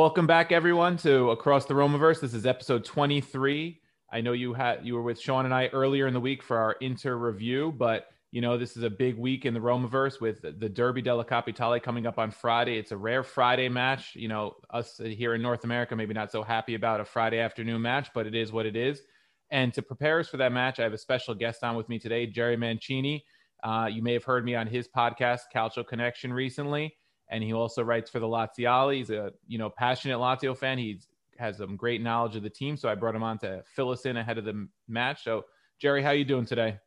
Welcome back, everyone, to Across the Romaverse. This is episode 23. I know you had you were with Sean and I earlier in the week for our inter review, but you know this is a big week in the Romaverse with the Derby della Capitale coming up on Friday. It's a rare Friday match. You know, us here in North America maybe not so happy about a Friday afternoon match, but it is what it is. And to prepare us for that match, I have a special guest on with me today, Jerry Mancini. Uh, you may have heard me on his podcast, Calcio Connection, recently and he also writes for the Laziale. He's a you know passionate Lazio fan. He has some great knowledge of the team, so I brought him on to fill us in ahead of the match. So, Jerry, how are you doing today?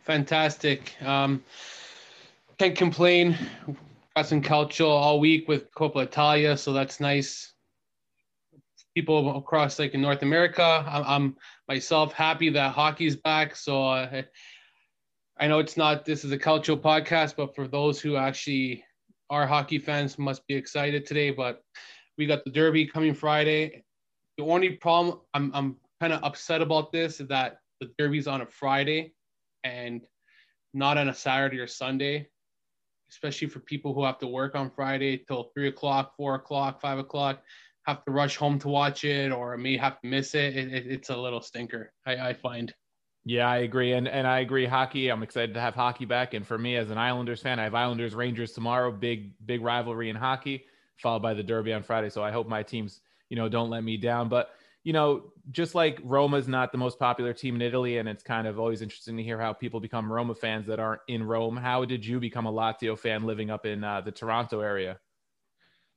Fantastic. Um, can't complain. Got some calcio all week with Coppa Italia, so that's nice. People across like in North America, I'm, I'm myself happy that hockey's back. So uh, I know it's not this is a calcio podcast, but for those who actually our hockey fans must be excited today, but we got the Derby coming Friday. The only problem I'm I'm kind of upset about this is that the Derby's on a Friday and not on a Saturday or Sunday, especially for people who have to work on Friday till three o'clock, four o'clock, five o'clock, have to rush home to watch it or may have to miss it. it, it it's a little stinker, I, I find. Yeah, I agree, and and I agree. Hockey, I'm excited to have hockey back, and for me as an Islanders fan, I have Islanders Rangers tomorrow. Big big rivalry in hockey, followed by the Derby on Friday. So I hope my teams, you know, don't let me down. But you know, just like Roma's not the most popular team in Italy, and it's kind of always interesting to hear how people become Roma fans that aren't in Rome. How did you become a Lazio fan living up in uh, the Toronto area?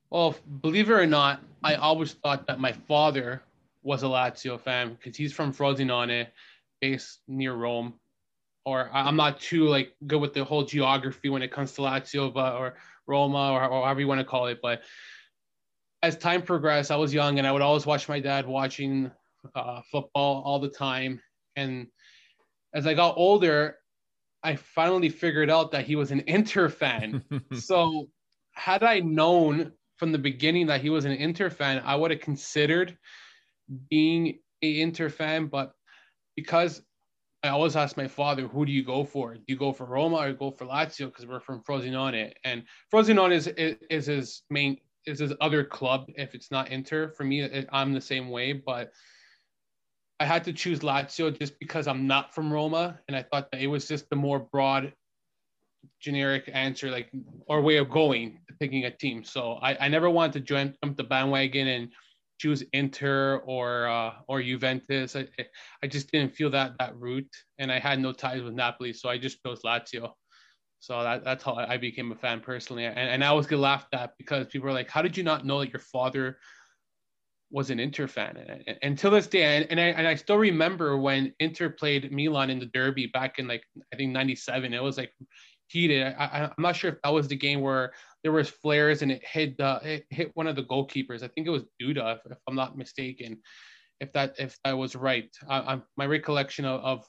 Well, believe it or not, I always thought that my father was a Lazio fan because he's from Frosinone based near Rome, or I'm not too like good with the whole geography when it comes to Lazio, but or Roma or, or however you want to call it. But as time progressed, I was young and I would always watch my dad watching uh, football all the time. And as I got older, I finally figured out that he was an Inter fan. so had I known from the beginning that he was an Inter fan, I would have considered being a Inter fan, but because I always ask my father, who do you go for? Do you go for Roma or go for Lazio? Because we're from Frosinone, and Frosinone is, is is his main is his other club. If it's not Inter, for me, it, I'm the same way. But I had to choose Lazio just because I'm not from Roma, and I thought that it was just the more broad, generic answer, like or way of going picking a team. So I, I never wanted to jump the bandwagon and choose Inter or uh, or Juventus. I I just didn't feel that that route, and I had no ties with Napoli, so I just chose Lazio. So that, that's how I became a fan personally, and, and I always get laughed at because people are like, "How did you not know that your father was an Inter fan?" And, and, and to this day, and, and I and I still remember when Inter played Milan in the Derby back in like I think '97. It was like heated. I, I'm not sure if that was the game where there was flares and it hit uh, it hit one of the goalkeepers. I think it was Dida, if, if I'm not mistaken. If that if that was right, I, I'm, my recollection of, of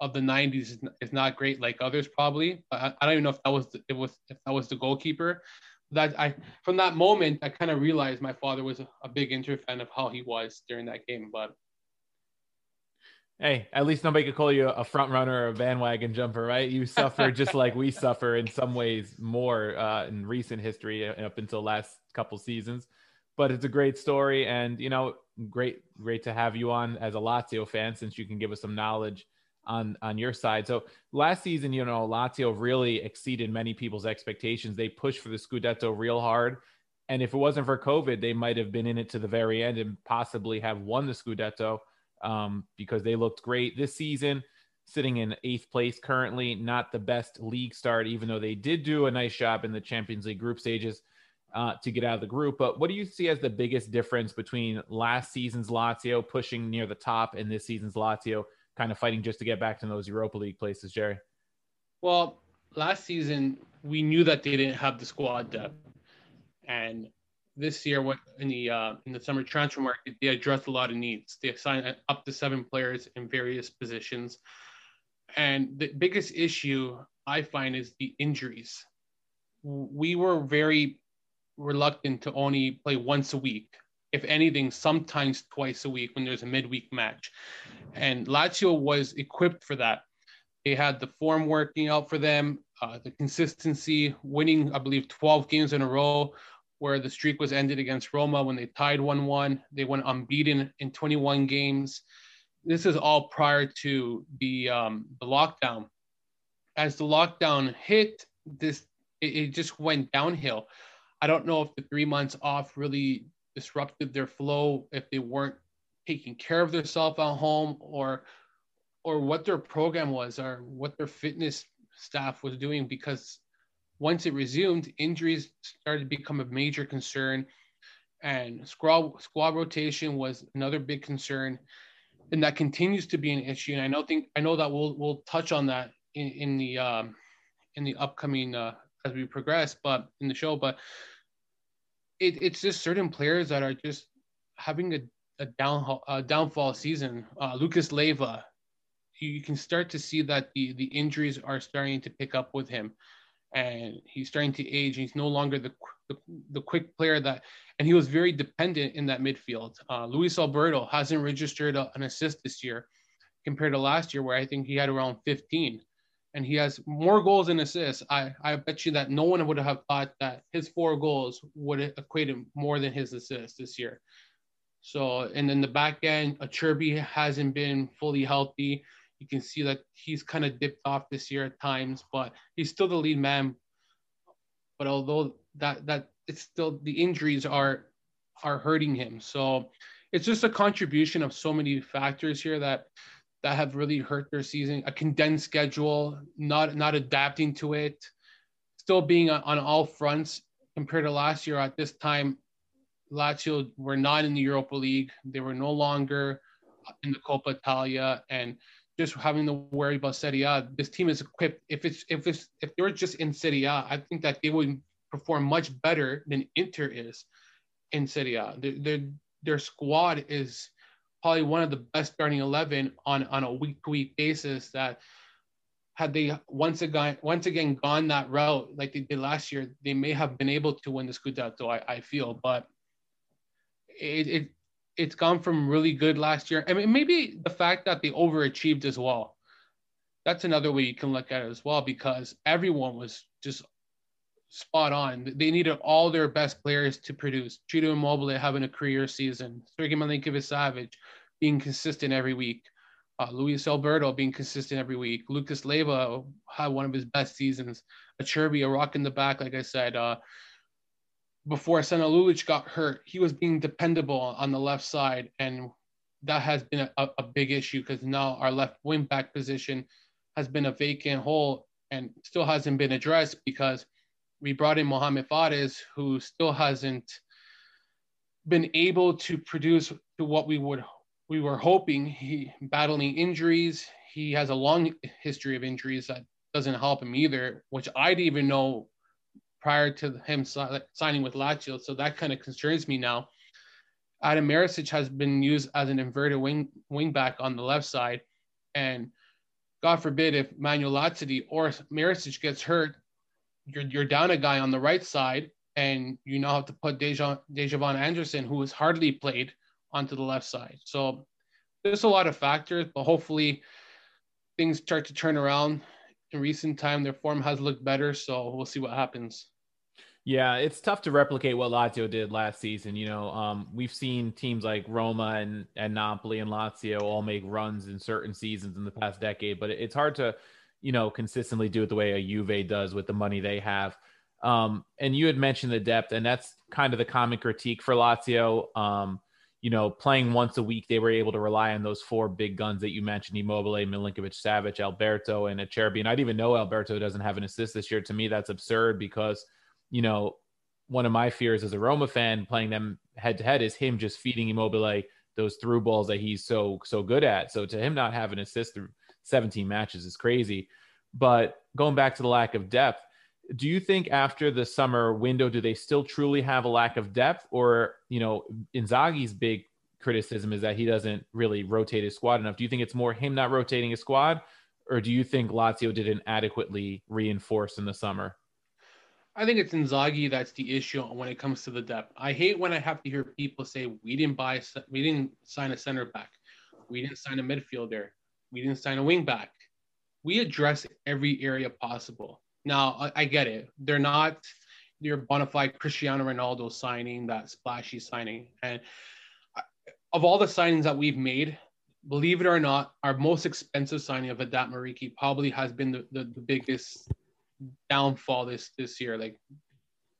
of the 90s is, is not great like others probably. I, I don't even know if that was the, it was if that was the goalkeeper. That I from that moment I kind of realized my father was a, a big Inter fan of how he was during that game. But Hey, at least nobody could call you a front runner or a bandwagon jumper, right? You suffer just like we suffer in some ways more uh, in recent history uh, up until last couple seasons. But it's a great story, and you know, great, great to have you on as a Lazio fan since you can give us some knowledge on on your side. So last season, you know, Lazio really exceeded many people's expectations. They pushed for the Scudetto real hard, and if it wasn't for COVID, they might have been in it to the very end and possibly have won the Scudetto um, because they looked great this season, sitting in eighth place currently. Not the best league start, even though they did do a nice job in the Champions League group stages uh, to get out of the group. But what do you see as the biggest difference between last season's Lazio pushing near the top and this season's Lazio kind of fighting just to get back to those Europa League places, Jerry? Well, last season we knew that they didn't have the squad depth, and this year what in the uh, in the summer transfer market, they addressed a lot of needs. They assigned up to seven players in various positions, and the biggest issue I find is the injuries. We were very reluctant to only play once a week, if anything, sometimes twice a week when there's a midweek match, and Lazio was equipped for that. They had the form working out for them, uh, the consistency, winning, I believe, 12 games in a row where the streak was ended against Roma when they tied 1 1. They went unbeaten in 21 games. This is all prior to the, um, the lockdown. As the lockdown hit, this it, it just went downhill. I don't know if the three months off really disrupted their flow, if they weren't taking care of themselves at home, or or what their program was, or what their fitness staff was doing. Because once it resumed, injuries started to become a major concern, and squad squad rotation was another big concern, and that continues to be an issue. And I know think I know that we'll we'll touch on that in, in the um, in the upcoming uh, as we progress, but in the show, but it, it's just certain players that are just having a, a down a downfall season. Uh, Lucas Leiva, you can start to see that the the injuries are starting to pick up with him and he's starting to age. He's no longer the, the, the quick player that, and he was very dependent in that midfield. Uh, Luis Alberto hasn't registered a, an assist this year compared to last year, where I think he had around 15, and he has more goals than assists. I, I bet you that no one would have thought that his four goals would equate him more than his assists this year. So, and then the back end, Acerbi hasn't been fully healthy. You can see that he's kind of dipped off this year at times, but he's still the lead man. But although that that it's still the injuries are are hurting him. So it's just a contribution of so many factors here that that have really hurt their season. A condensed schedule, not not adapting to it, still being on all fronts compared to last year. At this time, Lazio were not in the Europa League. They were no longer in the Coppa Italia, and just having to worry about Serie A. This team is equipped. If it's if it's if they were just in Serie A, I think that they would perform much better than Inter is in Serie A. Their their, their squad is probably one of the best starting eleven on on a week to week basis. That had they once again once again gone that route like they did last year, they may have been able to win the Scudetto. I, I feel, but it, it it's gone from really good last year. I mean, maybe the fact that they overachieved as well. That's another way you can look at it as well, because everyone was just spot on. They needed all their best players to produce. Ciro Immobile having a career season. Sergei Milinkovic-Savic being consistent every week. Uh, Luis Alberto being consistent every week. Lucas Leiva had one of his best seasons. Acerbi, a rock in the back, like I said. Uh, before Senad Lulic got hurt, he was being dependable on the left side, and that has been a, a big issue because now our left wing back position has been a vacant hole and still hasn't been addressed because we brought in Mohamed Fares, who still hasn't been able to produce to what we would we were hoping. He battling injuries. He has a long history of injuries that doesn't help him either, which I didn't even know prior to him signing with Lazio. So that kind of concerns me now. Adam Marusic has been used as an inverted wing wing back on the left side, and God forbid if Manuel Lazzari or Marusic gets hurt, you're you're down a guy on the right side, and you now have to put Dejan Djavan Anderson, who has hardly played, onto the left side. So there's a lot of factors, but hopefully things start to turn around. In recent time, their form has looked better, so we'll see what happens. Yeah, it's tough to replicate what Lazio did last season. You know, um, we've seen teams like Roma and, and Napoli and Lazio all make runs in certain seasons in the past decade, but it's hard to, you know, consistently do it the way a Juve does with the money they have. Um, and you had mentioned the depth, and that's kind of the common critique for Lazio. Um, you know, playing once a week, they were able to rely on those four big guns that you mentioned Immobile, Milinkovic, Savic, Alberto, and Acerbi. And I didn't even know Alberto doesn't have an assist this year. To me, that's absurd because, you know, one of my fears as a Roma fan playing them head to head is him just feeding Immobile those through balls that he's so, so good at. So to him not have an assist through 17 matches is crazy. But going back to the lack of depth, do you think after the summer window, do they still truly have a lack of depth, or you know, Inzaghi's big criticism is that he doesn't really rotate his squad enough. Do you think it's more him not rotating his squad, or do you think Lazio didn't adequately reinforce in the summer? I think it's Inzaghi that's the issue when it comes to the depth. I hate when I have to hear people say we didn't buy, we didn't sign a center back, we didn't sign a midfielder, we didn't sign a wing back. We address every area possible. Now, I, I get it. They're not your bona fide Cristiano Ronaldo signing, that splashy signing. And of all the signings that we've made, believe it or not, our most expensive signing of Vedat Muriqi probably has been the, the, the, biggest downfall this this year. Like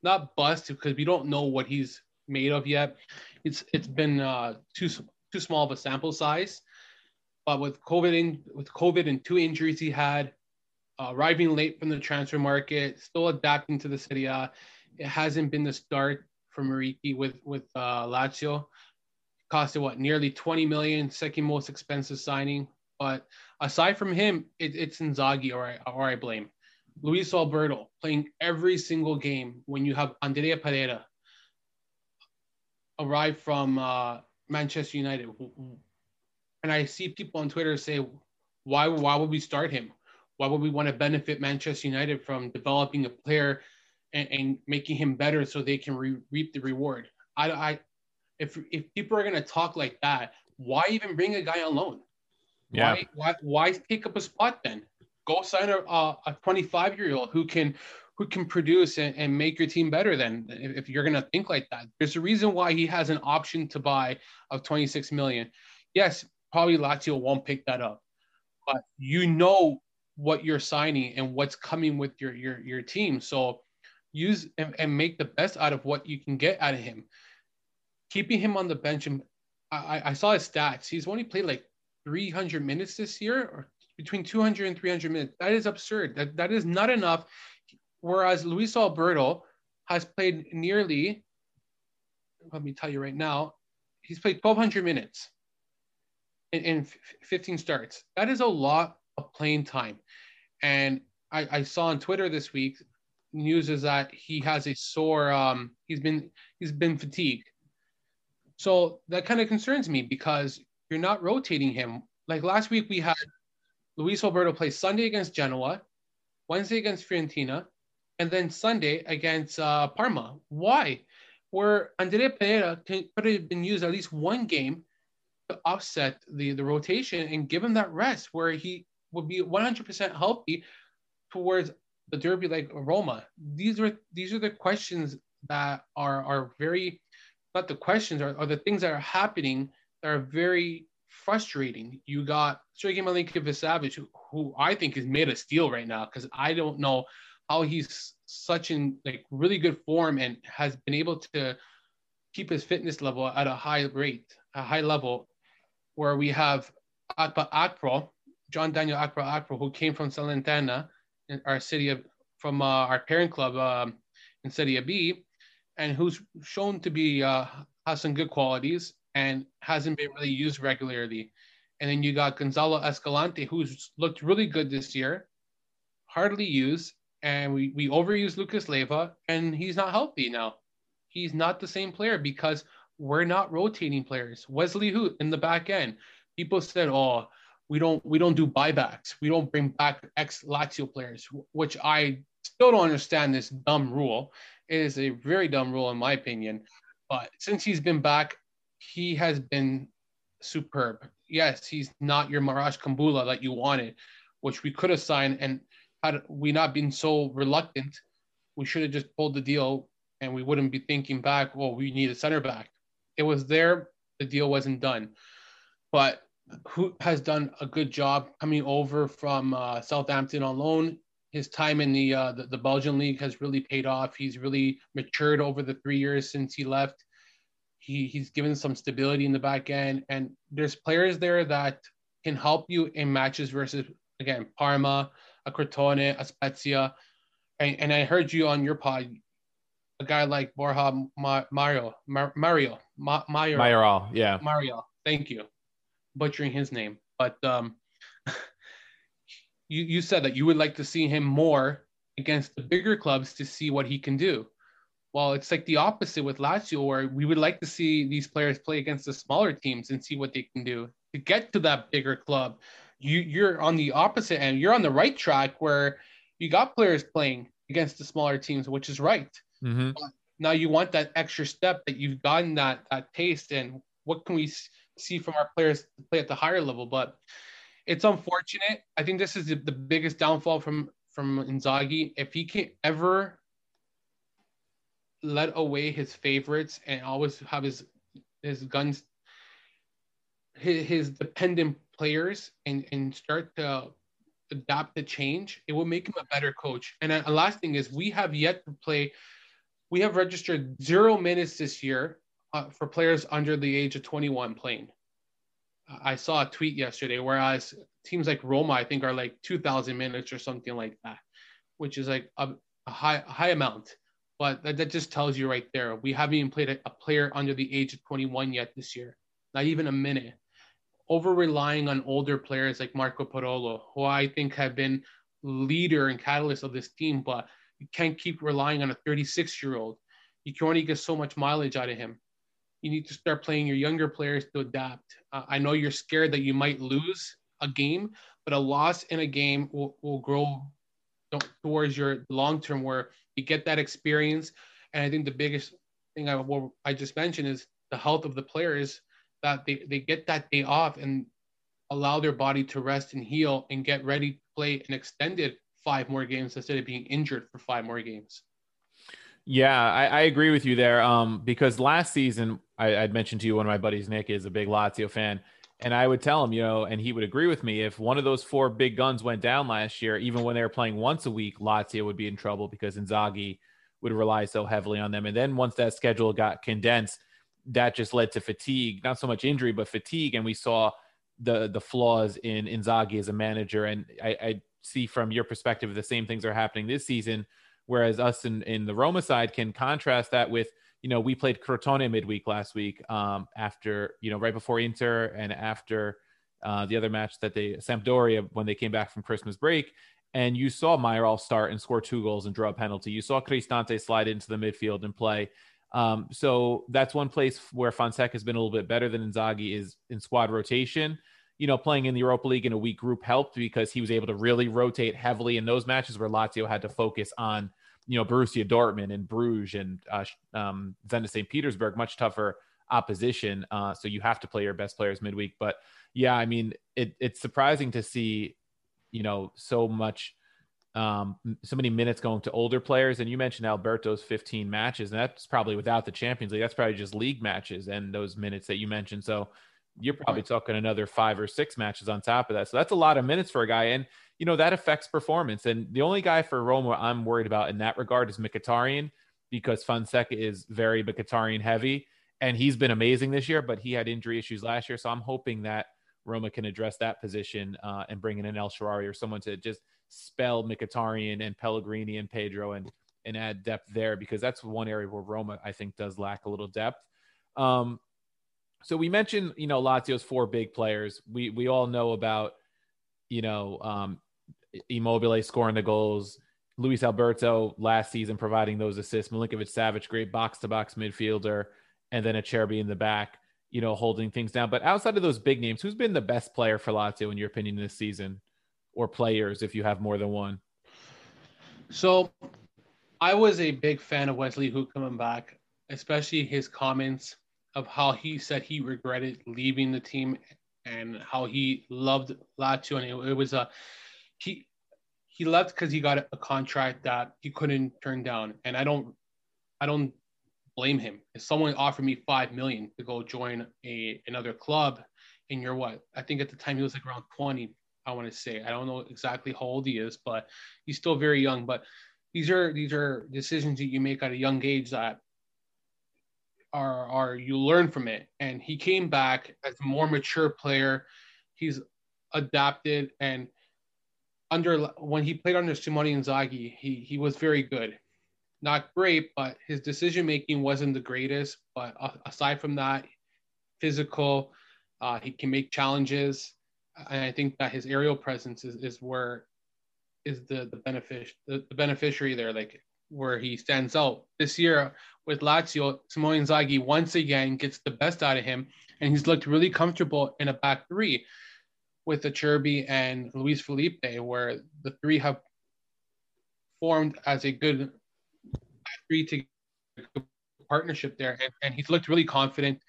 not bust because we don't know what he's made of yet. It's it's been uh, too too small of a sample size. But with COVID in with COVID and two injuries he had, arriving late from the transfer market, still adapting to the Serie A. It hasn't been the start for Muriqi with with uh, Lazio. Costed what nearly 20 million, second most expensive signing. But aside from him, it, it's Inzaghi, or I, or I blame. Luis Alberto playing every single game when you have Andrea Pereira arrive from uh, Manchester United. And I see people on Twitter say, why, why would we start him? Why would we want to benefit Manchester United from developing a player and, and making him better so they can re- reap the reward? I, I, if if people are gonna talk like that, why even bring a guy on loan? Yeah. Why why, why pick up a spot then? Go sign a a 25 year old who can who can produce and, and make your team better then if, you're gonna think like that. There's a reason why he has an option to buy of 26 million. Yes, probably Lazio won't pick that up, but you know what you're signing and what's coming with your your your team. So use and, and make the best out of what you can get out of him. Keeping him on the bench and I, I saw his stats. He's only played like 300 minutes this year or between 200 and 300 minutes. That is absurd. That that is not enough. Whereas Luis Alberto has played nearly let me tell you right now, he's played 1200 minutes in, in 15 starts. That is a lot of playing time. And I, I saw on Twitter this week news is that he has a sore um he's been he's been fatigued. So that kind of concerns me because you're not rotating him. Like last week we had Luis Alberto play Sunday against Genoa, Wednesday against Fiorentina, and then Sunday against uh, Parma. Why? Where Andrea Pereira could have been used at least one game to offset the, the rotation and give him that rest where he would be 100% healthy towards the derby like Roma? These are these are the questions that are are very not the questions are, are the things that are happening that are very frustrating. You got Sergei Milinkovic who, who I think is made of steel right now because I don't know how he's such in like really good form and has been able to keep his fitness level at a high rate, a high level, where we have Akpa Akpro, John Daniel Akpa Akpro, who came from Salernitana, in our city of from uh, our parent club um, in Serie B, and who's shown to be uh, has some good qualities and hasn't been really used regularly. And then you got Gonzalo Escalante, who's looked really good this year, hardly used, and we we overuse Lucas Leiva, and he's not healthy now. He's not the same player because we're not rotating players. Wesley Hoedt in the back end. People said, "Oh, we don't we don't do buybacks. We don't bring back ex Lazio players, which I still don't understand this dumb rule. It is a very dumb rule in my opinion. But since he's been back, he has been superb. yes, he's not your Marash Kumbulla that you wanted, which we could have signed. And had we not been so reluctant, we should have just pulled the deal and we wouldn't be thinking back, well, we need a center back. It was there, the deal wasn't done. But who has done a good job coming over from uh, Southampton on loan? His time in the, uh, the the Belgian league has really paid off. He's really matured over the three years since he left. He he's given some stability in the back end, and there's players there that can help you in matches versus again Parma, a Crotone, a Spezia, and, and I heard you on your pod a guy like Borja Mario, Mario, Mario, Mario, yeah, Mario. Thank you, butchering his name, but um, you you said that you would like to see him more against the bigger clubs to see what he can do. Well, it's like the opposite with Lazio, where we would like to see these players play against the smaller teams and see what they can do to get to that bigger club. You you're on the opposite end. You're on the right track where you got players playing against the smaller teams, which is right Mm-hmm. Now you want that extra step that you've gotten that that taste, and what can we see from our players play at the higher level? But it's unfortunate. I think this is the, the biggest downfall from from Inzaghi. If he can ever let away his favorites and always have his his guns his, his dependent players and and start to adapt to change, it will make him a better coach. And a last thing is we have yet to play we have registered zero minutes this year uh, for players under the age of 21 playing. I saw a tweet yesterday, whereas teams like Roma, I think, are like 2,000 minutes or something like that, which is like a, a high a high amount. But that, that, just tells you right there, we haven't even played a, a player under the age of 21 yet this year, not even a minute. Over relying on older players like Marco Parolo, who I think have been leader and catalyst of this team, but you can't keep relying on a 36 year old. You can only get so much mileage out of him. You need to start playing your younger players to adapt. Uh, I know you're scared that you might lose a game, but a loss in a game will, will grow towards your long term where you get that experience. And I think the biggest thing I, I just mentioned is the health of the players that they, they get that day off and allow their body to rest and heal and get ready to play an extended five more games instead of being injured for five more games. Yeah, I, I agree with you there. Um, because last season I, would mentioned to you one of my buddies, Nick, is a big Lazio fan, and I would tell him, you know, and he would agree with me. If one of those four big guns went down last year, even when they were playing once a week, Lazio would be in trouble because Inzaghi would rely so heavily on them. And then once that schedule got condensed, that just led to fatigue, not so much injury, but fatigue, and we saw the the flaws in Inzaghi as a manager. And I, I see from your perspective the same things are happening this season. Whereas us in, in the Roma side can contrast that with, you know, we played Crotone midweek last week um, after, you know, right before Inter and after uh, the other match that they, Sampdoria, when they came back from Christmas break. And you saw Mayoral start and score two goals and draw a penalty. You saw Cristante slide into the midfield and play. Um, so that's one place where Fonseca has been a little bit better than Inzaghi is in squad rotation you know, playing in the Europa League in a weak group helped because he was able to really rotate heavily in those matches where Lazio had to focus on, you know, Borussia Dortmund and Bruges and uh, um, Zenit St. Petersburg, much tougher opposition. Uh, so you have to play your best players midweek. But yeah, I mean, it, it's surprising to see, you know, so much, um, so many minutes going to older players. And you mentioned Alberto's 15 matches, and that's probably without the Champions League. That's probably just league matches and those minutes that you mentioned. So you're probably talking another five or six matches on top of that. So that's a lot of minutes for a guy. And, you know, that affects performance. And the only guy for Roma I'm worried about in that regard is Mkhitaryan because Fonseca is very Mkhitaryan heavy. And he's been amazing this year, but he had injury issues last year. So I'm hoping that Roma can address that position uh, and bring in an El Shaarawy or someone to just spell Mkhitaryan and Pellegrini and Pedro and, and add depth there because that's one area where Roma, I think, does lack a little depth. Um, so we mentioned, you know, Lazio's four big players. We we all know about, you know, um, Immobile scoring the goals, Luis Alberto last season providing those assists, Milinkovic Savic, great box to box midfielder, and then a Acerbi in the back, you know, holding things down. But outside of those big names, who's been the best player for Lazio in your opinion this season, or players if you have more than one? So, I was a big fan of Wesley Hoedt coming back, especially his comments of how he said he regretted leaving the team and how he loved Lazio, and it, it was a he he left because he got a contract that he couldn't turn down, and I don't I don't blame him. If someone offered me five million to go join a another club, and you're what I think at the time he was like around twenty. I want to say I don't know exactly how old he is, but he's still very young. But these are these are decisions that you make at a young age that are are you learn from it. And he came back as a more mature player. He's adapted and under when he played under Simone Inzaghi, he he was very good. Not great, but his decision making wasn't the greatest. But aside from that, physical, uh, he can make challenges, and I think that his aerial presence is, is where is the the benefit the, the beneficiary there, like where he stands out this year with Lazio. Simone Inzaghi once again gets the best out of him, and he's looked really comfortable in a back three with Acerbi and Luis Felipe, where the three have formed as a good three to partnership there, and, and he's looked really confident.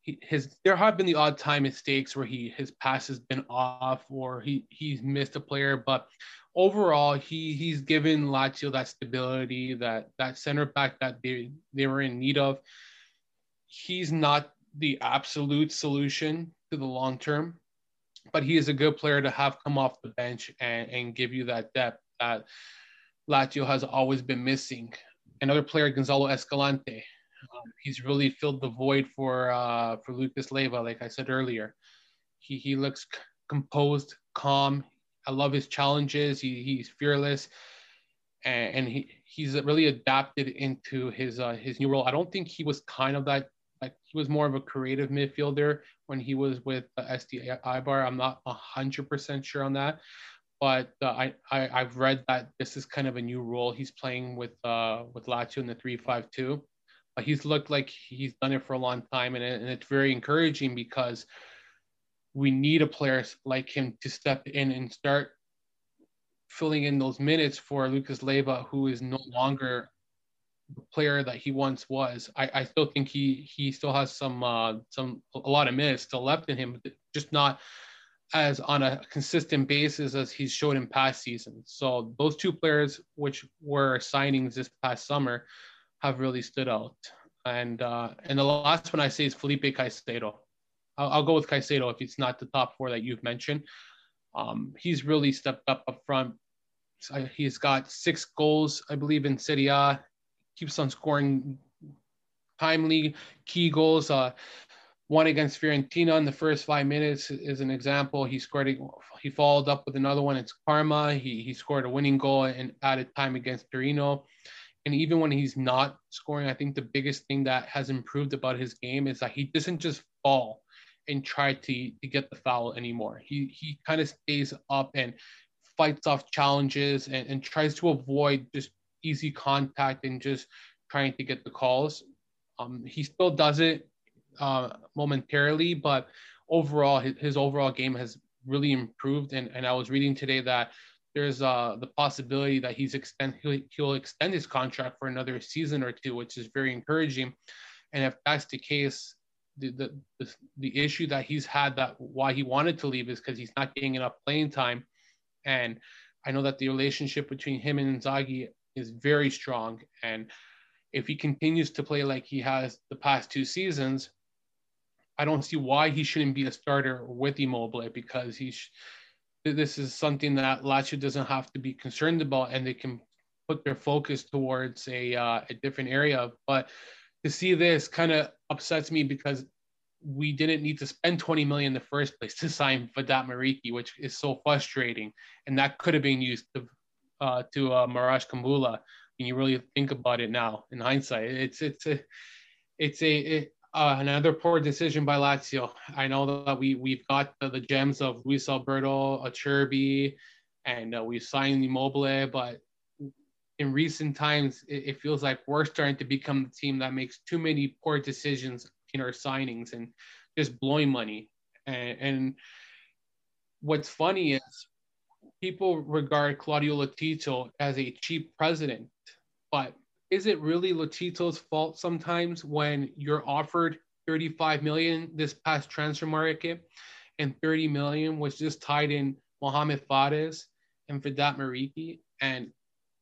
He, his there have been the odd time mistakes where he his pass has been off or he he's missed a player, but overall he he's given Lazio that stability that that center back that they they were in need of. He's not the absolute solution to the long term, but he is a good player to have come off the bench and, and give you that depth that Lazio has always been missing. Another player, Gonzalo Escalante, um, he's really filled the void for uh, for Lucas Leiva, like I said earlier. He he looks c- composed, calm. I love his challenges. He he's fearless, and, and he he's really adapted into his uh, his new role. I don't think he was kind of that he was more of a creative midfielder when he was with uh, SD Eibar. I'm not hundred percent sure on that, but uh, I, I I've read that this is kind of a new role he's playing with uh with Lazio in the three five two. But he's looked like he's done it for a long time, and, it, and it's very encouraging because we need a player like him to step in and start filling in those minutes for Lucas Leiva, who is no longer player that he once was. I, I still think he he still has some uh, some a lot of minutes still left in him, just not as on a consistent basis as he's showed in past seasons. So those two players, which were signings this past summer, have really stood out. And uh, and the last one I say is Felipe Caicedo. I'll, I'll go with Caicedo if it's not the top four that you've mentioned. Um, he's really stepped up up front. He's got six goals, I believe, in Serie A keeps on scoring timely key goals. Uh, one against Fiorentina in the first five minutes is an example. He scored. He followed up with another one. It's Parma. He he scored a winning goal and added time against Torino. And even when he's not scoring, I think the biggest thing that has improved about his game is that he doesn't just fall and try to, to get the foul anymore. He he kind of stays up and fights off challenges and, and tries to avoid just easy contact and just trying to get the calls. Um, he still does it uh, momentarily, but overall, his, his, overall game has really improved. And, and I was reading today that there's uh, the possibility that he's extend he'll, he'll extend his contract for another season or two, which is very encouraging. And if that's the case, the, the, the, the issue that he's had that why he wanted to leave is because he's not getting enough playing time. And I know that the relationship between him and Inzaghi is very strong. And if he continues to play like he has the past two seasons, I don't see why he shouldn't be a starter with Immobile because he's this is something that Lazio doesn't have to be concerned about, and they can put their focus towards a uh, a different area. But to see this kind of upsets me because we didn't need to spend 20 million in the first place to sign Vedat Muriqi, which is so frustrating, and that could have been used to uh, to uh, Marash Kumbulla. When you really think about it now, in hindsight, it's it's a it's a it, uh, another poor decision by Lazio. I know that we we've got the, the gems of Luis Alberto, Acerbi, and uh, we signed Immobile, but in recent times, it, it, feels like we're starting to become the team that makes too many poor decisions in our signings and just blowing money. And, and what's funny is people regard Claudio Lotito as a cheap president, but is it really Lotito's fault sometimes when you're offered 35 million this past transfer market and 30 million was just tied in Mohamed Fares and Vedat Muriqi, and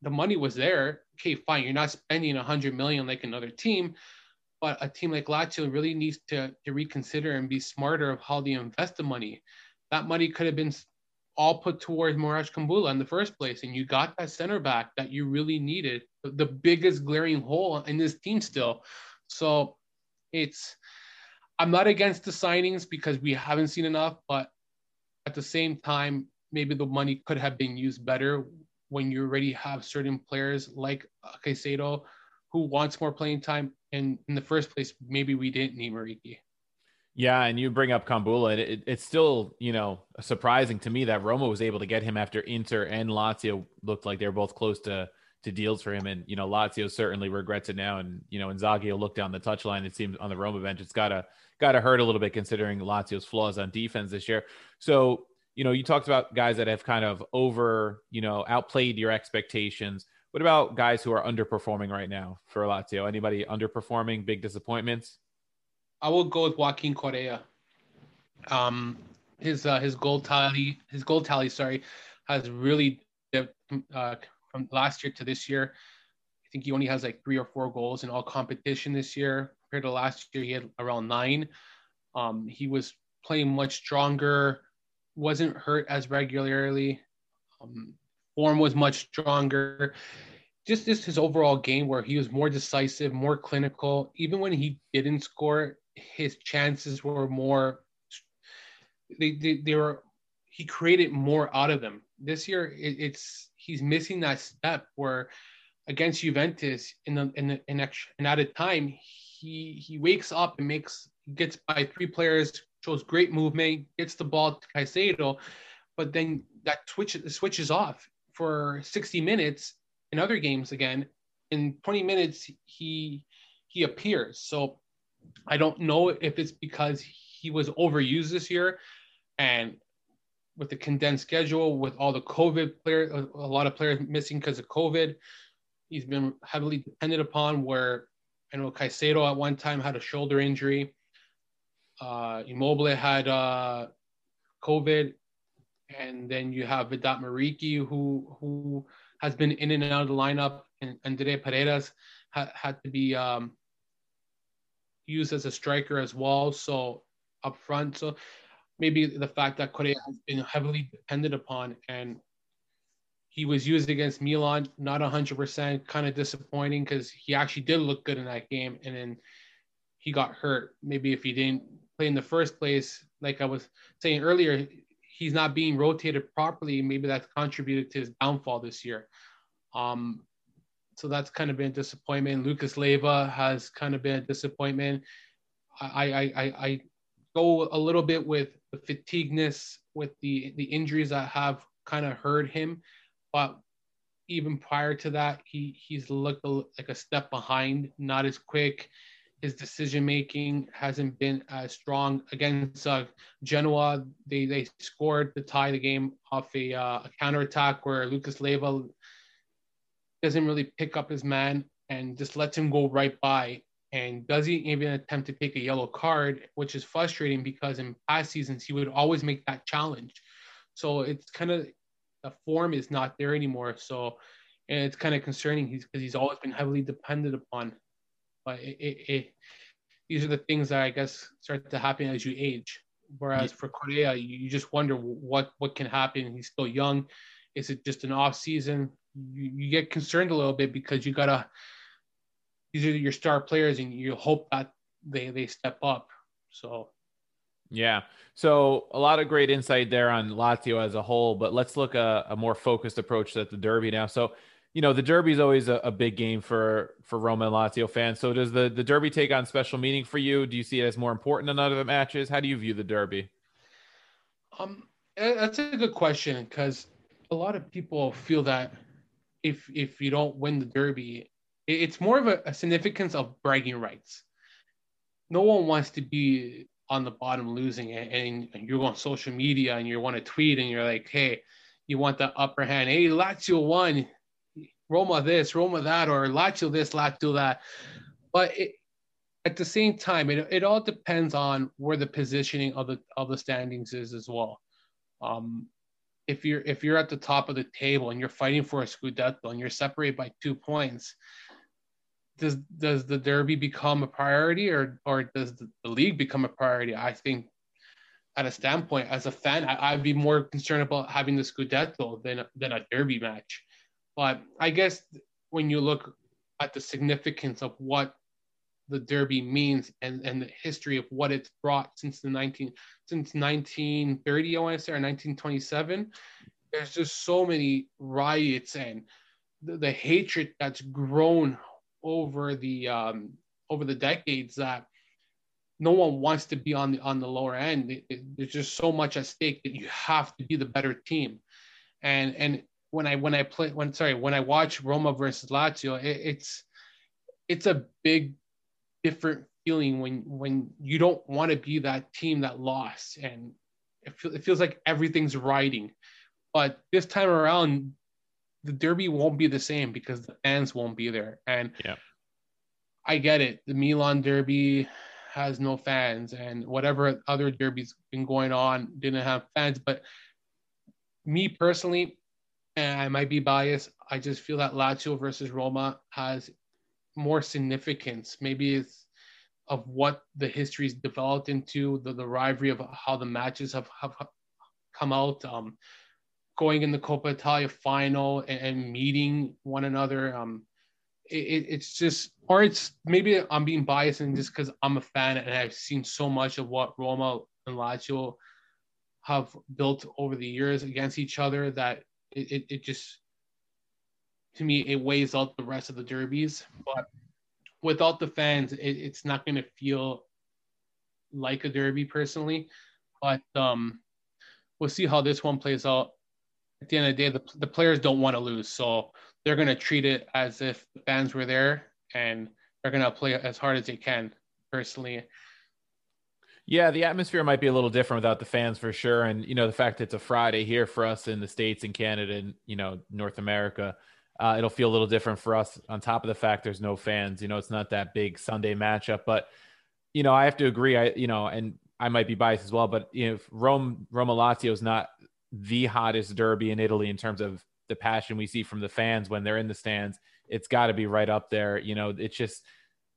the money was there. Okay, fine, you're not spending 100 million like another team, but a team like Lazio really needs to, to reconsider and be smarter of how they invest the money. That money could have been all put towards Marash Kumbulla in the first place, and you got that center back that you really needed, the biggest glaring hole in this team still. So it's I'm not against the signings because we haven't seen enough, but at the same time, maybe the money could have been used better when you already have certain players like Caicedo who wants more playing time. And in the first place, maybe we didn't need Muriqi. Yeah, and you bring up Kumbulla. It, it, it's still, you know, surprising to me that Roma was able to get him after Inter and Lazio looked like they were both close to to deals for him. And you know, Lazio certainly regrets it now. And you know, Inzaghi will look down the touchline. It seems on the Roma bench, it's gotta gotta hurt a little bit considering Lazio's flaws on defense this year. So you know, you talked about guys that have kind of over, you know, outplayed your expectations. What about guys who are underperforming right now for Lazio? Anybody underperforming? Big disappointments? I will go with Joaquin Correa. Um, his uh, his goal tally, his goal tally, sorry, has really uh, from last year to this year. I think he only has like three or four goals in all competition this year. Compared to last year, he had around nine. Um, he was playing much stronger, wasn't hurt as regularly. Um, form was much stronger just just his overall game where he was more decisive, more clinical. Even when he didn't score, his chances were more. They they, they were. He created more out of them. This year, it, it's he's missing that step where against Juventus in the in the, in, extra, and at a time he he wakes up and makes gets by three players, shows great movement, gets the ball to Caicedo, but then that switch switches off for 60 minutes in other games again in 20 minutes he he appears so i don't know if it's because he was overused this year and with the condensed schedule with all the covid players, a lot of players missing because of covid he's been heavily depended upon where i know Caicedo at one time had a shoulder injury. Uh immobile had uh covid. And then you have Vedat Muriqi who who has been in and out of the lineup, and Andre Paredes ha- had to be um, used as a striker as well. So up front, so maybe the fact that Correa has been heavily depended upon and he was used against Milan, not 100%, kind of disappointing because he actually did look good in that game. And then he got hurt. Maybe if he didn't play in the first place, like I was saying earlier, he's not being rotated properly. Maybe that's contributed to his downfall this year. Um, so that's kind of been a disappointment. Lucas Leiva has kind of been a disappointment. I, I, I, I go a little bit with the fatigueness with the the injuries that have kind of hurt him, but even prior to that, he he's looked like a step behind, not as quick his decision making hasn't been as strong against uh, Genoa. They they scored to tie the game off a, uh, a counter attack where Lucas Leiva doesn't really pick up his man and just lets him go right by and doesn't even attempt to take a yellow card, which is frustrating because in past seasons he would always make that challenge. So it's kind of the form is not there anymore. So and it's kind of concerning. He's because he's always been heavily depended upon but it, it, it, these are the things that I guess start to happen as you age. Whereas yeah. for Correa, you, you just wonder what what can happen. He's still young. Is it just an off season? You, you get concerned a little bit because you gotta. These are your star players, and you hope that they they step up. So. Yeah. So a lot of great insight there on Lazio as a whole, but let's look a, a more focused approach at the Derby now. So you know the derby is always a, a, big game for for Roma and Lazio fans. So does the the derby take on special meaning for you? Do you see it as more important than other matches? How do you view the derby? Um, that's a good question because a lot of people feel that if if you don't win the derby, it's more of a, a significance of bragging rights. No one wants to be on the bottom losing and, and you're on social media and you want to tweet and you're like, hey, you want the upper hand. Hey, Lazio won Roma this, Roma that, or Lazio this, Lazio that. But it, at the same time, it, it all depends on where the positioning of the of the standings is as well. Um, if you're if you're at the top of the table and you're fighting for a scudetto and you're separated by two points, does does the derby become a priority or or does the, league become a priority? I think at a standpoint as a fan, I, would be more concerned about having the scudetto than than a derby match. But I guess when you look at the significance of what the derby means and, and the history of what it's brought since the 19 since 1930 I want to say or 1927 there's just so many riots and the, the hatred that's grown over the um, over the decades that no one wants to be on the on the lower end. It, it, there's just so much at stake that you have to be the better team. And and when I when I play when sorry when I watch Roma versus Lazio it, it's it's a big different feeling when when you don't want to be that team that lost and it, feel, it feels like everything's riding. But this time around the derby won't be the same because the fans won't be there. And yeah. I get it. The milan derby has no fans and whatever other derbies been going on didn't have fans. But me personally and i might be biased i just feel that lazio versus roma has more significance. Maybe it's of what the history's developed into, the, the rivalry of how the matches have, have come out, um, going in the Coppa Italia final and, and meeting one another. Um, it, it's just, or it's maybe I'm being biased and just because I'm a fan and I've seen so much of what Roma and Lazio have built over the years against each other that it, it, it just to me it weighs out the rest of the derbies. But without the fans, it, it's not going to feel like a derby personally. But um, we'll see how this one plays out. At the end of the day, the, the players don't want to lose, so they're going to treat it as if the fans were there, and they're going to play as hard as they can. Personally, yeah, the atmosphere might be a little different without the fans for sure. And, you know, the fact it's a Friday here for us in the States and Canada and, you know, North America, uh, it'll feel a little different for us on top of the fact there's no fans. You know, it's not that big Sunday matchup, but you know, I have to agree. I you know, and I might be biased as well, but you know, if Rome Roma Lazio is not the hottest derby in Italy in terms of the passion we see from the fans when they're in the stands, it's got to be right up there. You know, it just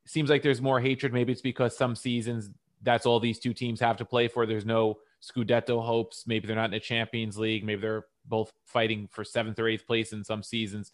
seems like there's more hatred. Maybe it's because some seasons that's all these two teams have to play for. There's no Scudetto hopes. Maybe they're not in a Champions League. Maybe they're both fighting for seventh or eighth place in some seasons.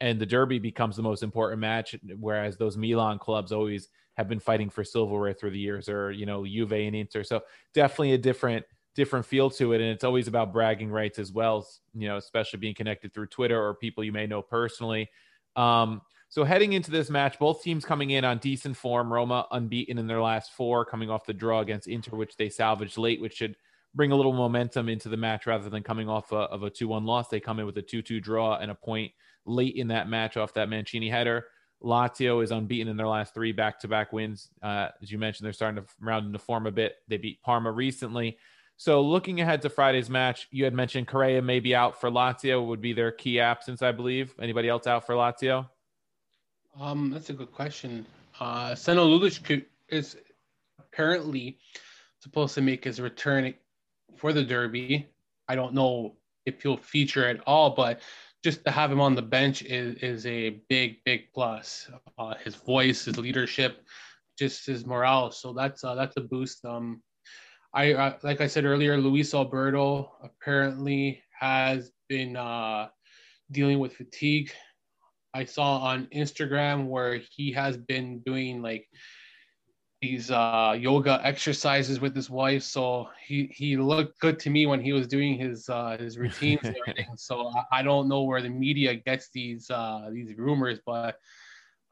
And the Derby becomes the most important match, whereas those Milan clubs always have been fighting for silverware through the years, or you know, Juve and Inter. So definitely a different different feel to it, and it's always about bragging rights as well. You know, especially being connected through Twitter or people you may know personally. Um, so heading into this match, both teams coming in on decent form. Roma unbeaten in their last four, coming off the draw against Inter, which they salvaged late, which should bring a little momentum into the match rather than coming off a, of a 2-1 loss. They come in with a 2-2 draw and a point late in that match off that Mancini header. Lazio is unbeaten in their last three back-to-back wins. Uh, as you mentioned, they're starting to round into form a bit. They beat Parma recently. So looking ahead to Friday's match, you had mentioned Correa may be out for Lazio, would be their key absence, I believe. Anybody else out for Lazio? Um, that's a good question. Uh, Senad is apparently supposed to make his return for the Derby. I don't know if he'll feature at all, but just to have him on the bench is, is a big, big plus. Uh, his voice, his leadership, just his morale. So that's uh, that's a boost. Um, I uh, like I said earlier, Luis Alberto apparently has been uh, dealing with fatigue. I saw on Instagram where he has been doing like these uh, yoga exercises with his wife. So he, he looked good to me when he was doing his uh, his routines and everything. So I, I, don't know where the media gets these uh, these rumors, but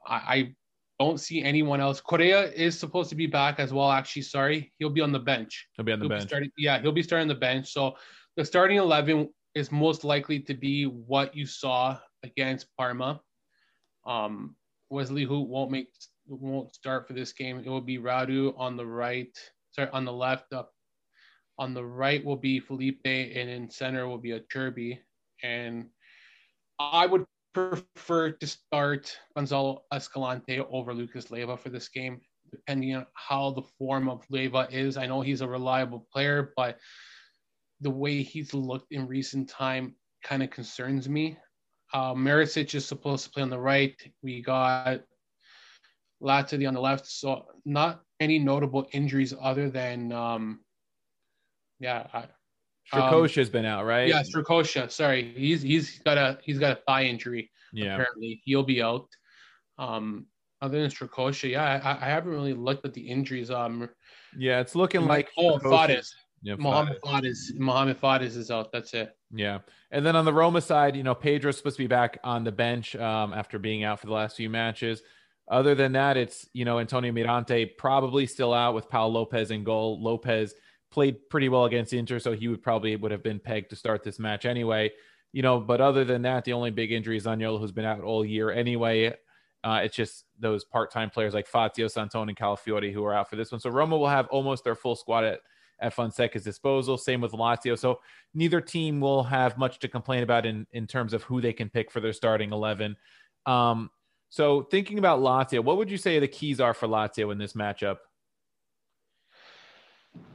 I, I don't see anyone else. Correa is supposed to be back as well. Actually, sorry, he'll be on the bench. He'll be on the he'll bench. Starting, yeah, he'll be starting the bench. So the starting eleven is most likely to be what you saw against Parma. Um, Wesley Hoedt won't make won't start for this game. It will be Radu on the right, sorry, on the left. Up on the right will be Felipe, and in center will be Acerbi. And I would prefer to start Gonzalo Escalante over Lucas Leiva for this game. depending on how the form of Leiva is. I know he's a reliable player, but the way he's looked in recent time kind of concerns me. Uh, Marusic is supposed to play on the right. We got Latuidi on the left. So not any notable injuries other than, um, yeah. I, Strakosha's um, been out, right? Yeah, Strakosha. Sorry, he's he's got a he's got a thigh injury. Yeah, apparently he'll be out. Um, other than Strakosha, yeah, I, I haven't really looked at the injuries. Um, yeah, it's looking like oh, Fares. Yeah, Mohamed Fares. Mohamed Fares is out. That's it. Yeah, and then on the Roma side, you know, Pedro's supposed to be back on the bench um, after being out for the last few matches. Other than that, it's you know Antonio Mirante probably still out with Pau Lopez in goal. Lopez played pretty well against Inter, so he would probably would have been pegged to start this match anyway. You know, but other than that, the only big injury is Zaniolo, who's been out all year anyway. Uh, it's just those part-time players like Fazio, Santon, and Calafiori who are out for this one. So Roma will have almost their full squad at, at Fonseca's disposal. Same with Lazio. So neither team will have much to complain about in, in terms of who they can pick for their starting 11. Um, so thinking about Lazio, what would you say the keys are for Lazio in this matchup?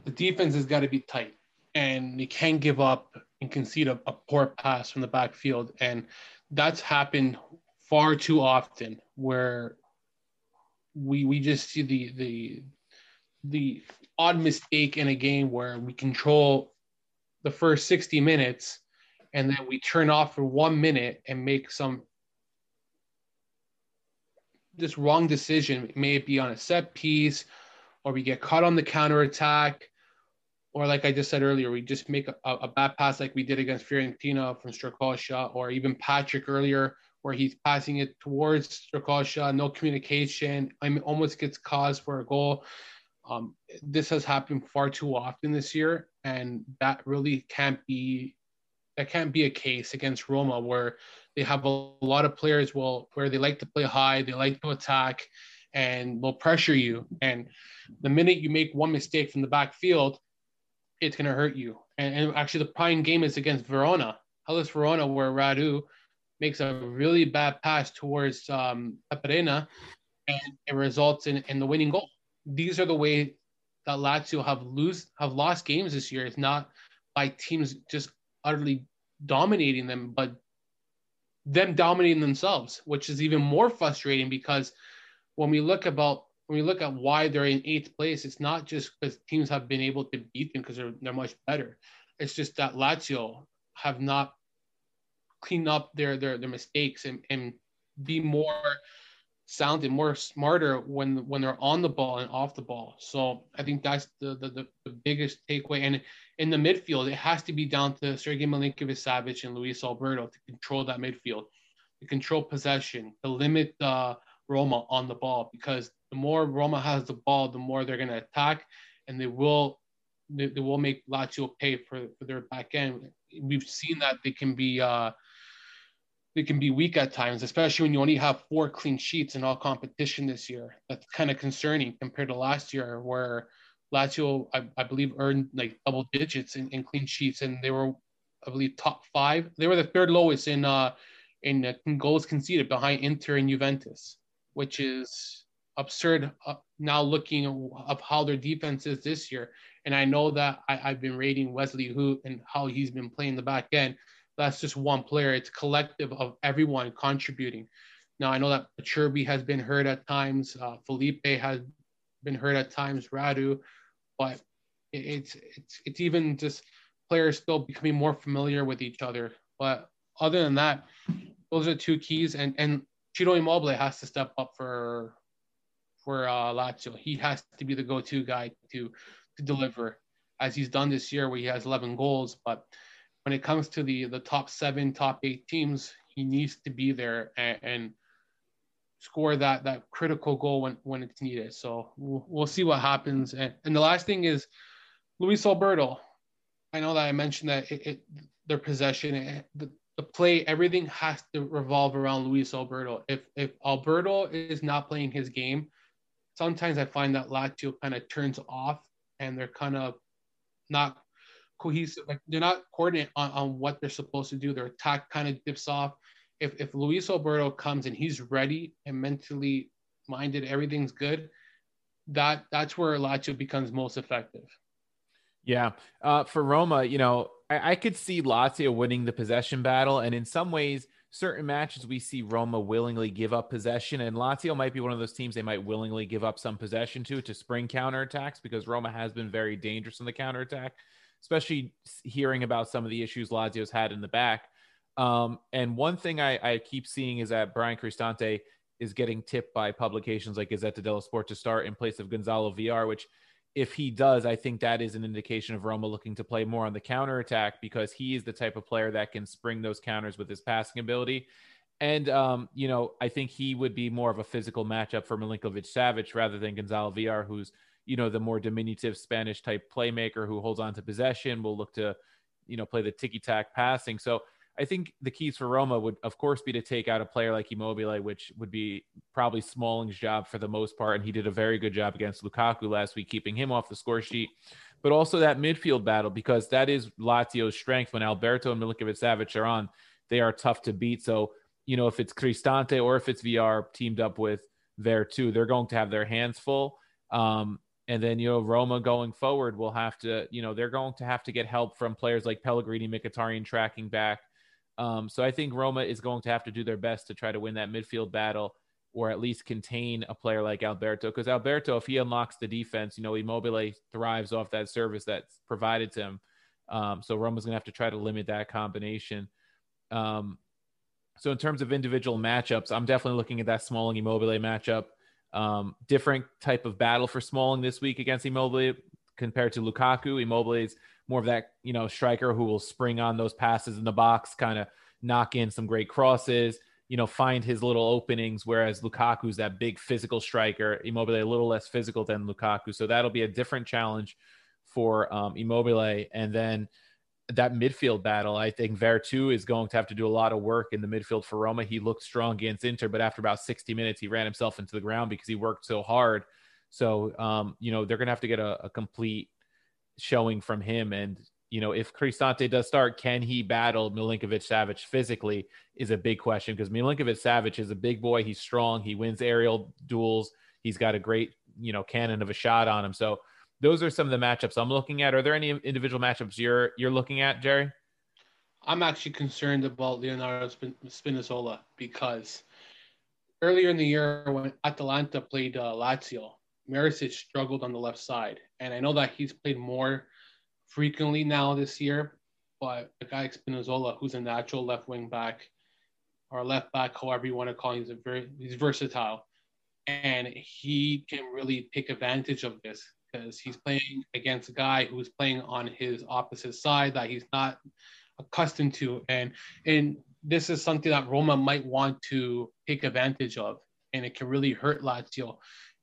the defense has got to be tight and you can't give up and concede a, a poor pass from the backfield. And that's happened far too often where we we just see the the the odd mistake in a game where we control the first 60 minutes and then we turn off for one minute and make some this wrong decision. May it be on a set piece or we get caught on the counter attack, or like I just said earlier, we just make a, a bad pass like we did against Fiorentina from Strakosha, or even Patrick earlier, where he's passing it towards Strakosha, no communication, I mean, almost gets caused for a goal. Um, this has happened far too often this year, and that really can't be that can't be a case against Roma where they have a lot of players well where they like to play high, they like to attack, and they'll pressure you. And the minute you make one mistake from the backfield, it's going to hurt you. And, and, actually, the prime game is against Verona, Hellas Verona, where Radu makes a really bad pass towards um, and it results in, in the winning goal. These are the way that Lazio have lose have lost games this year. It's not by teams just utterly dominating them, but them dominating themselves, which is even more frustrating because when we look about when we look at why they're in eighth place, it's not just because teams have been able to beat them because they're they're much better. It's just that Lazio have not cleaned up their their, their mistakes and, and be more sound and more smarter when when they're on the ball and off the ball. So I think that's the the, the biggest takeaway. And in the midfield, it has to be down to Sergei Milinkovic Savic and Luis Alberto to control that midfield, to control possession, to limit uh, Roma on the ball because the more Roma has the ball, the more they're going to attack, and they will they, they, will make Lazio pay for, for their back end. We've seen that they can be uh, they can be weak at times, especially when you only have four clean sheets in all competition this year. That's kind of concerning compared to last year, where Lazio, I, I believe, earned like double digits in, in clean sheets, and they were, I believe, top five. They were the third lowest in uh, in, uh, in goals conceded behind Inter and Juventus which is absurd uh, now looking of how their defense is this year. And I know that I, have been rating Wesley Hoedt and how he's been playing the back end. That's just one player. It's collective of everyone contributing. Now I know that Cherby has been hurt at times. Uh, Felipe has been hurt at times. Radu, but it's it's it's even just players still becoming more familiar with each other. But other than that, those are two keys. And and Ciro Immobile has to step up for for uh, Lazio. He has to be the go-to guy to to deliver, as he's done this year, where he has 11 goals. But when it comes to the the top seven, top eight teams, he needs to be there and, and score that that critical goal when when it's needed. So we'll, we'll see what happens. And, and the last thing is Luis Alberto. I know that I mentioned that it, it their possession, it, the, the play, everything has to revolve around Luis Alberto. If if Alberto is not playing his game, sometimes I find that Lazio kind of turns off and they're kind of not cohesive. Like they're not coordinated on, on what they're supposed to do. Their attack kind of dips off. If if Luis Alberto comes and he's ready and mentally minded, everything's good. that that's where Lazio becomes most effective. Yeah. Uh, for Roma, you know, I, I could see Lazio winning the possession battle. And in some ways, certain matches we see Roma willingly give up possession. And Lazio might be one of those teams they might willingly give up some possession to to spring counterattacks because Roma has been very dangerous in the counterattack, especially hearing about some of the issues Lazio's had in the back. Um, and one thing I, I keep seeing is that Bryan Cristante is getting tipped by publications like Gazzetta dello Sport to start in place of Gonzalo Villar, which if he does, I think that is an indication of Roma looking to play more on the counter attack because he is the type of player that can spring those counters with his passing ability. And um, you know, I think he would be more of a physical matchup for Milinkovic Savic rather than Gonzalo Villar, who's you know the more diminutive Spanish type playmaker who holds on to possession, will look to you know play the ticky tack passing. So I think the keys for Roma would, of course, be to take out a player like Immobile, which would be probably Smalling's job for the most part. And he did a very good job against Lukaku last week, keeping him off the score sheet. But also that midfield battle, because that is Lazio's strength. When Alberto and Milinkovic Savic are on, they are tough to beat. So, you know, if it's Cristante or if it's Villar teamed up with Veretout, they're going to have their hands full. Um, and then, you know, Roma going forward will have to, you know, they're going to have to get help from players like Pellegrini, Mkhitaryan tracking back um, so I think Roma is going to have to do their best to try to win that midfield battle or at least contain a player like Alberto. Because Alberto, if he unlocks the defense, you know, Immobile thrives off that service that's provided to him. Um, so Roma's going to have to try to limit that combination. Um, so in terms of individual matchups, I'm definitely looking at that Smalling Immobile matchup. Um, different type of battle for Smalling this week against Immobile compared to Lukaku. Immobile is more of that, you know, striker who will spring on those passes in the box, kind of knock in some great crosses, you know, find his little openings. Whereas Lukaku's that big physical striker, Immobile a little less physical than Lukaku. So that'll be a different challenge for um, Immobile. And then that midfield battle, I think Veretout is going to have to do a lot of work in the midfield for Roma. He looked strong against Inter, but after about 60 minutes, he ran himself into the ground because he worked so hard. So, um, you know, they're going to have to get a, a complete showing from him. And, you know, if Cristante does start, can he battle Milinkovic Savic physically is a big question because Milinkovic Savic is a big boy. He's strong. He wins aerial duels. He's got a great, you know, cannon of a shot on him. So those are some of the matchups I'm looking at. Are there any individual matchups you're you're looking at, Jerry? I'm actually concerned about Leonardo Spinazzola because earlier in the year when Atalanta played uh, Lazio, Marusic struggled on the left side, and I know that he's played more frequently now this year. But a guy like Spinazzola, who's a natural left wing back or left back, however you want to call him, he's a very he's versatile, and he can really take advantage of this because he's playing against a guy who's playing on his opposite side that he's not accustomed to, and and this is something that Roma might want to take advantage of, and it can really hurt Lazio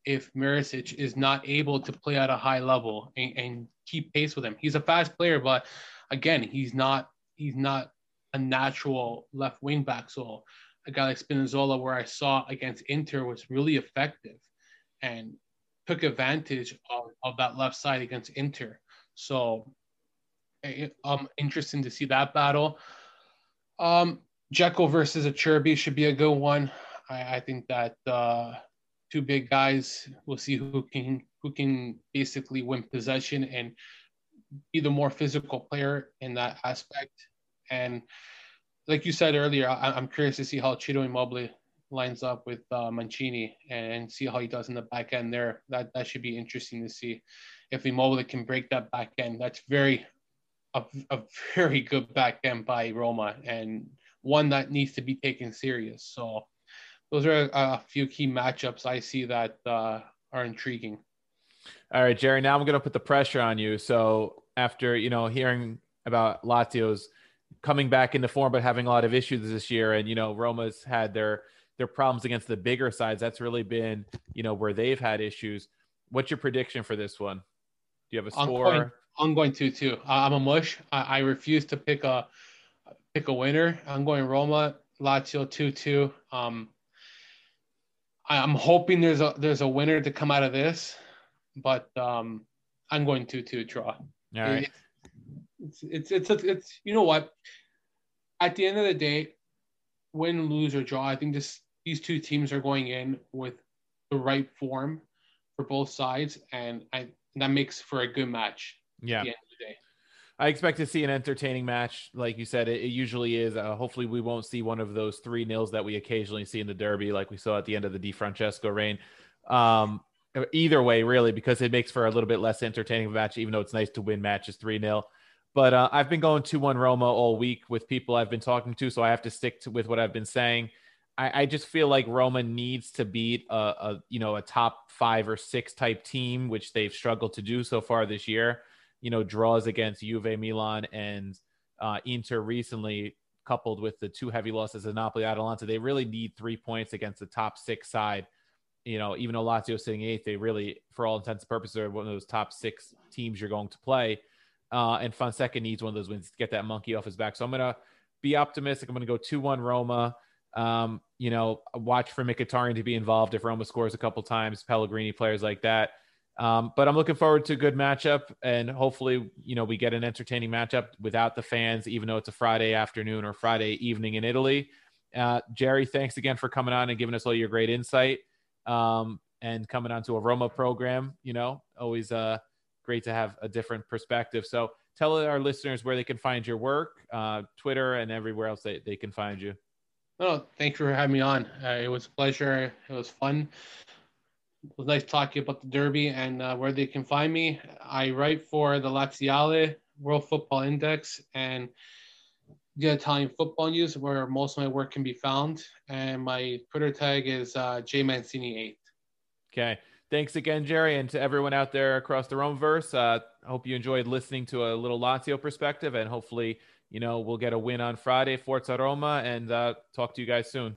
if Marusic is not able to play at a high level and, and keep pace with him. He's a fast player, but again, he's not he's not a natural left wing back. So a guy like Spinazzola, where I saw against Inter, was really effective and took advantage of, of that left side against Inter. So it, um, interesting to see that battle. Um, Dzeko versus Acerbi should be a good one. I, I think that uh, two big guys. We'll see who can who can basically win possession and be the more physical player in that aspect. And like you said earlier, I, am curious to see how Ciro Immobile lines up with uh, Mancini and see how he does in the back end there. That that should be interesting to see if Immobile can break that back end. That's very a, a very good back end by Roma and one that needs to be taken serious. So those are a, few key matchups I see that uh, are intriguing. All right, Jerry. Now I'm going to put the pressure on you. So after you know hearing about Lazio's coming back into form but having a lot of issues this year, and you know Roma's had their their problems against the bigger sides. That's really been you know where they've had issues. What's your prediction for this one? Do you have a score? I'm going, I'm going to too. I'm a mush. I, I refuse to pick a pick a winner. I'm going Roma Lazio two two. Um, I'm hoping there's a there's a winner to come out of this, but um, I'm going to to draw. All right. It's it's it's it's, it's you know what? At the end of the day, win, lose or draw, I think this these two teams are going in with the right form for both sides, and I that makes for a good match. Yeah. At the end of the day. I expect to see an entertaining match. Like you said, it, it usually is. Uh, hopefully, we won't see one of those three nils that we occasionally see in the Derby, like we saw at the end of the Di Francesco reign. Um, either way, really, because it makes for a little bit less entertaining match, even though it's nice to win matches 3 0. But uh, I've been going 2 1 Roma all week with people I've been talking to, so I have to stick to, with what I've been saying. I, I just feel like Roma needs to beat a, a you know a top five or six type team, which they've struggled to do so far this year you know, draws against Juve, Milan, and uh, Inter recently, coupled with the two heavy losses of Napoli, Atalanta, they really need three points against the top six side. You know, even though Lazio sitting eighth, they really, for all intents and purposes, are one of those top six teams you're going to play. Uh, and Fonseca needs one of those wins to get that monkey off his back. So I'm to be optimistic. I'm to go 2 1 Roma. Um, you know, watch for Mkhitaryan to be involved if Roma scores a couple times, Pellegrini, players like that. Um, but I'm looking forward to a good matchup, and hopefully, you know, we get an entertaining matchup without the fans, even though it's a Friday afternoon or Friday evening in Italy. Uh, Jerry, thanks again for coming on and giving us all your great insight um, and coming on to a Roma program. You know, always uh, great to have a different perspective. So tell our listeners where they can find your work, uh, Twitter, and everywhere else they, they can find you. Thank you for having me on. Uh, it was a pleasure. It was fun it was nice talking about the Derby and uh, where they can find me. I write for the Laziale World Football Index and the Italian Football News, where most of my work can be found. And my Twitter tag is uh, jmancini8. Okay. Thanks again, Jerry, and to everyone out there across the Romeverse. Uh, I hope you enjoyed listening to a little Lazio perspective, and hopefully, you know, we'll get a win on Friday, Forza Roma, and uh, talk to you guys soon.